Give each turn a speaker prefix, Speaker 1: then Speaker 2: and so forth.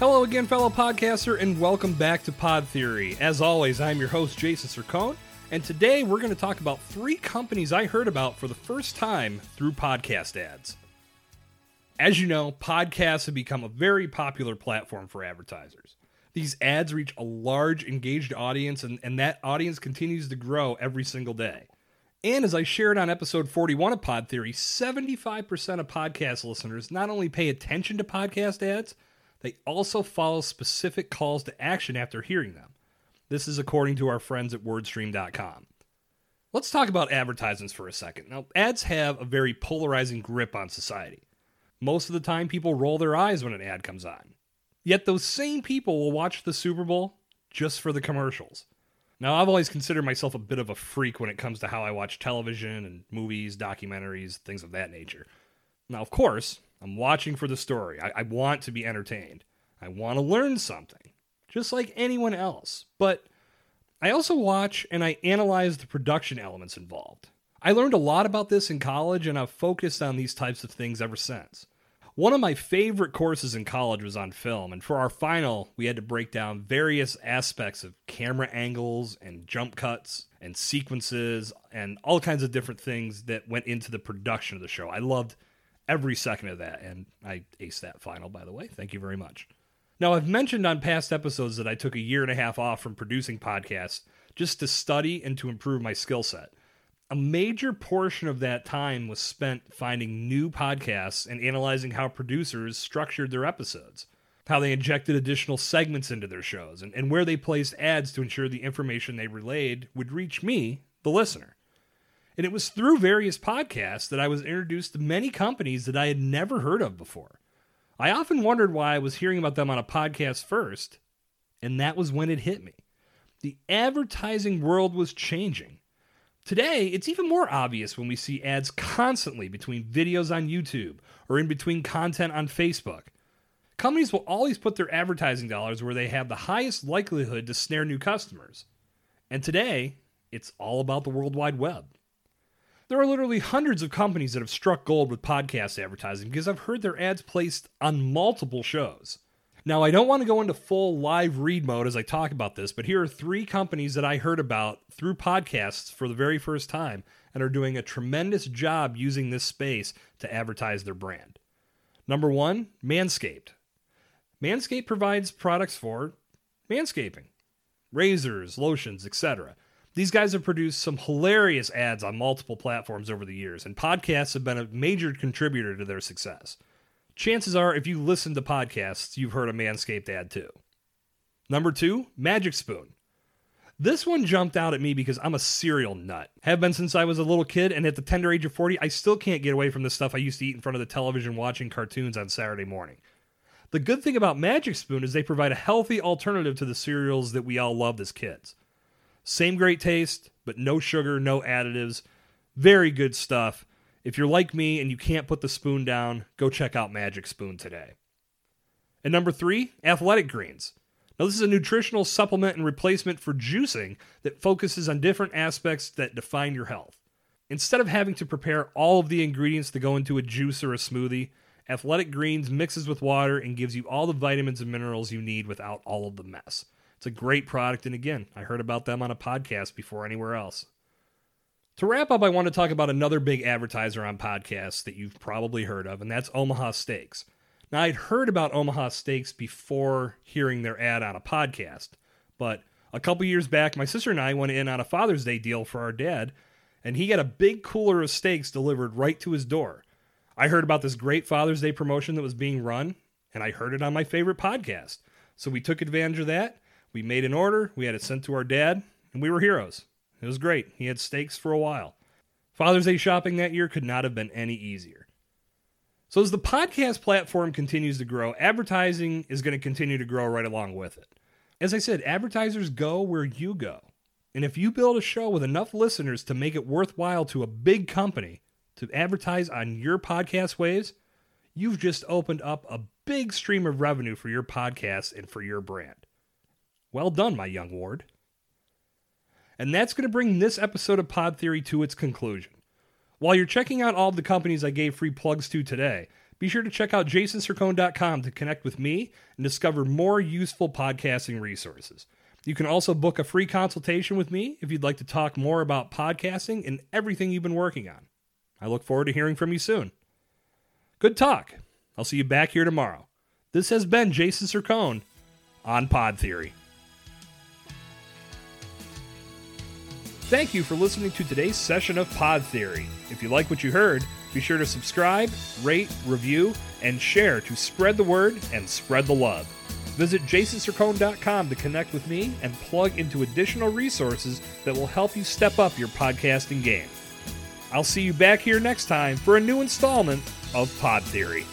Speaker 1: Hello again, fellow podcaster, and welcome back to Pod Theory. As always, I'm your host, Jason Sircone, and today we're going to talk about three companies I heard about for the first time through podcast ads. As you know, podcasts have become a very popular platform for advertisers. These ads reach a large, engaged audience, and, and that audience continues to grow every single day. And as I shared on episode 41 of Pod Theory, 75% of podcast listeners not only pay attention to podcast ads, they also follow specific calls to action after hearing them. This is according to our friends at wordstream.com. Let's talk about advertisements for a second. Now, ads have a very polarizing grip on society. Most of the time, people roll their eyes when an ad comes on. Yet, those same people will watch the Super Bowl just for the commercials. Now, I've always considered myself a bit of a freak when it comes to how I watch television and movies, documentaries, things of that nature. Now, of course, I'm watching for the story. I, I want to be entertained. I want to learn something, just like anyone else. But I also watch and I analyze the production elements involved. I learned a lot about this in college, and I've focused on these types of things ever since. One of my favorite courses in college was on film, and for our final, we had to break down various aspects of camera angles and jump cuts and sequences and all kinds of different things that went into the production of the show. I loved every second of that. And I aced that final, by the way. Thank you very much. Now, I've mentioned on past episodes that I took a year and a half off from producing podcasts just to study and to improve my skill set. A major portion of that time was spent finding new podcasts and analyzing how producers structured their episodes, how they injected additional segments into their shows, and, and where they placed ads to ensure the information they relayed would reach me, the listener. And it was through various podcasts that I was introduced to many companies that I had never heard of before. I often wondered why I was hearing about them on a podcast first, and that was when it hit me. The advertising world was changing. Today, it's even more obvious when we see ads constantly between videos on YouTube or in between content on Facebook. Companies will always put their advertising dollars where they have the highest likelihood to snare new customers. And today, it's all about the World Wide Web. There are literally hundreds of companies that have struck gold with podcast advertising because I've heard their ads placed on multiple shows. Now, I don't want to go into full live read mode as I talk about this, but here are three companies that I heard about through podcasts for the very first time and are doing a tremendous job using this space to advertise their brand. Number one, Manscaped. Manscaped provides products for manscaping razors, lotions, etc. These guys have produced some hilarious ads on multiple platforms over the years, and podcasts have been a major contributor to their success. Chances are, if you listen to podcasts, you've heard a Manscaped ad too. Number two, Magic Spoon. This one jumped out at me because I'm a cereal nut. Have been since I was a little kid, and at the tender age of 40, I still can't get away from the stuff I used to eat in front of the television watching cartoons on Saturday morning. The good thing about Magic Spoon is they provide a healthy alternative to the cereals that we all loved as kids. Same great taste, but no sugar, no additives. Very good stuff. If you're like me and you can't put the spoon down, go check out Magic Spoon today. And number three, athletic greens. Now, this is a nutritional supplement and replacement for juicing that focuses on different aspects that define your health. Instead of having to prepare all of the ingredients to go into a juice or a smoothie, Athletic Greens mixes with water and gives you all the vitamins and minerals you need without all of the mess. It's a great product. And again, I heard about them on a podcast before anywhere else. To wrap up, I want to talk about another big advertiser on podcasts that you've probably heard of, and that's Omaha Steaks. Now, I'd heard about Omaha Steaks before hearing their ad on a podcast, but a couple years back, my sister and I went in on a Father's Day deal for our dad, and he got a big cooler of steaks delivered right to his door. I heard about this great Father's Day promotion that was being run, and I heard it on my favorite podcast. So we took advantage of that we made an order, we had it sent to our dad, and we were heroes. It was great. He had steaks for a while. Father's Day shopping that year could not have been any easier. So, as the podcast platform continues to grow, advertising is going to continue to grow right along with it. As I said, advertisers go where you go. And if you build a show with enough listeners to make it worthwhile to a big company to advertise on your podcast waves, you've just opened up a big stream of revenue for your podcast and for your brand. Well done, my young ward. And that's going to bring this episode of Pod Theory to its conclusion. While you're checking out all of the companies I gave free plugs to today, be sure to check out jasonsircone.com to connect with me and discover more useful podcasting resources. You can also book a free consultation with me if you'd like to talk more about podcasting and everything you've been working on. I look forward to hearing from you soon. Good talk. I'll see you back here tomorrow. This has been Jason Sircone on Pod Theory. Thank you for listening to today's session of Pod Theory. If you like what you heard, be sure to subscribe, rate, review, and share to spread the word and spread the love. Visit jasonsircone.com to connect with me and plug into additional resources that will help you step up your podcasting game. I'll see you back here next time for a new installment of Pod Theory.